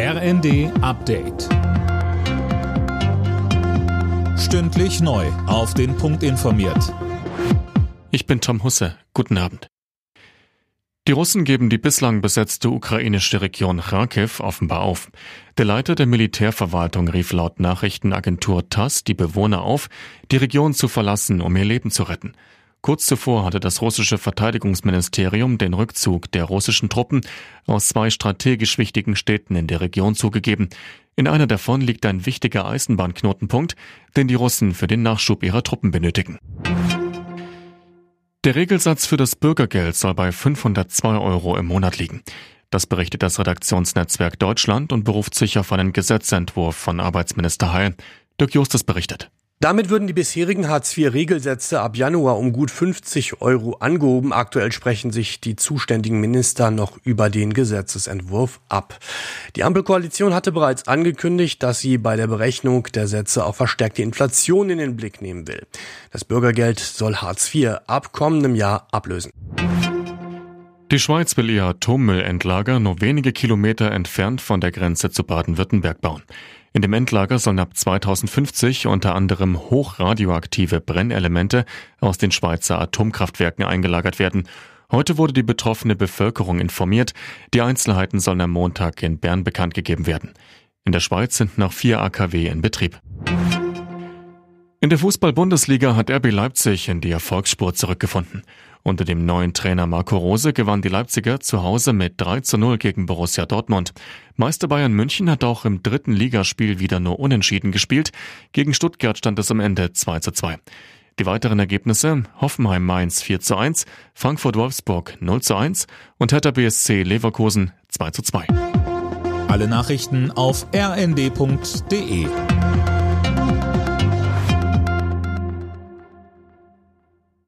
RND Update. Stündlich neu. Auf den Punkt informiert. Ich bin Tom Husse. Guten Abend. Die Russen geben die bislang besetzte ukrainische Region Kharkiv offenbar auf. Der Leiter der Militärverwaltung rief laut Nachrichtenagentur TASS die Bewohner auf, die Region zu verlassen, um ihr Leben zu retten. Kurz zuvor hatte das russische Verteidigungsministerium den Rückzug der russischen Truppen aus zwei strategisch wichtigen Städten in der Region zugegeben. In einer davon liegt ein wichtiger Eisenbahnknotenpunkt, den die Russen für den Nachschub ihrer Truppen benötigen. Der Regelsatz für das Bürgergeld soll bei 502 Euro im Monat liegen. Das berichtet das Redaktionsnetzwerk Deutschland und beruft sich auf einen Gesetzentwurf von Arbeitsminister Heil. Dirk Justus berichtet. Damit würden die bisherigen Hartz-IV-Regelsätze ab Januar um gut 50 Euro angehoben. Aktuell sprechen sich die zuständigen Minister noch über den Gesetzesentwurf ab. Die Ampelkoalition hatte bereits angekündigt, dass sie bei der Berechnung der Sätze auch verstärkte Inflation in den Blick nehmen will. Das Bürgergeld soll Hartz IV ab kommendem Jahr ablösen. Die Schweiz will ihr Atommüllendlager nur wenige Kilometer entfernt von der Grenze zu Baden-Württemberg bauen. In dem Endlager sollen ab 2050 unter anderem hochradioaktive Brennelemente aus den Schweizer Atomkraftwerken eingelagert werden. Heute wurde die betroffene Bevölkerung informiert. Die Einzelheiten sollen am Montag in Bern bekannt gegeben werden. In der Schweiz sind noch vier AKW in Betrieb. In der Fußball-Bundesliga hat RB Leipzig in die Erfolgsspur zurückgefunden. Unter dem neuen Trainer Marco Rose gewann die Leipziger zu Hause mit 3 zu 0 gegen Borussia Dortmund. Meister Bayern München hat auch im dritten Ligaspiel wieder nur unentschieden gespielt. Gegen Stuttgart stand es am Ende 2 zu 2. Die weiteren Ergebnisse Hoffenheim Mainz 4 zu 1, Frankfurt Wolfsburg 0 zu 1 und Hertha BSC Leverkusen 2 zu 2. Alle Nachrichten auf rnd.de